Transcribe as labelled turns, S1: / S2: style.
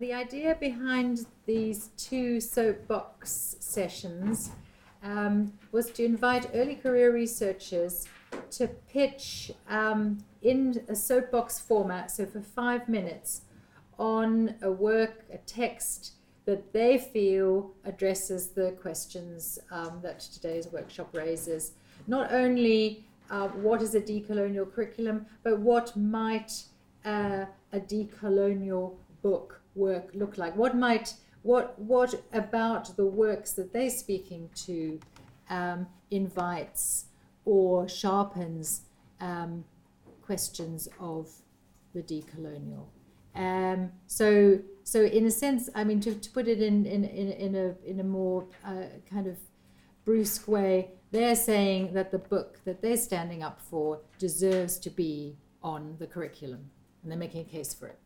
S1: the idea behind these two soapbox sessions um, was to invite early career researchers to pitch um, in a soapbox format, so for five minutes, on a work, a text that they feel addresses the questions um, that today's workshop raises. Not only uh, what is a decolonial curriculum, but what might uh, a decolonial book work look like? What might what what about the works that they're speaking to um, invites or sharpens um, questions of the decolonial? Um, so so in a sense, I mean to, to put it in in, in, in a in a more uh, kind of brusque way, they're saying that the book that they're standing up for deserves to be on the curriculum, and they're making a case for it.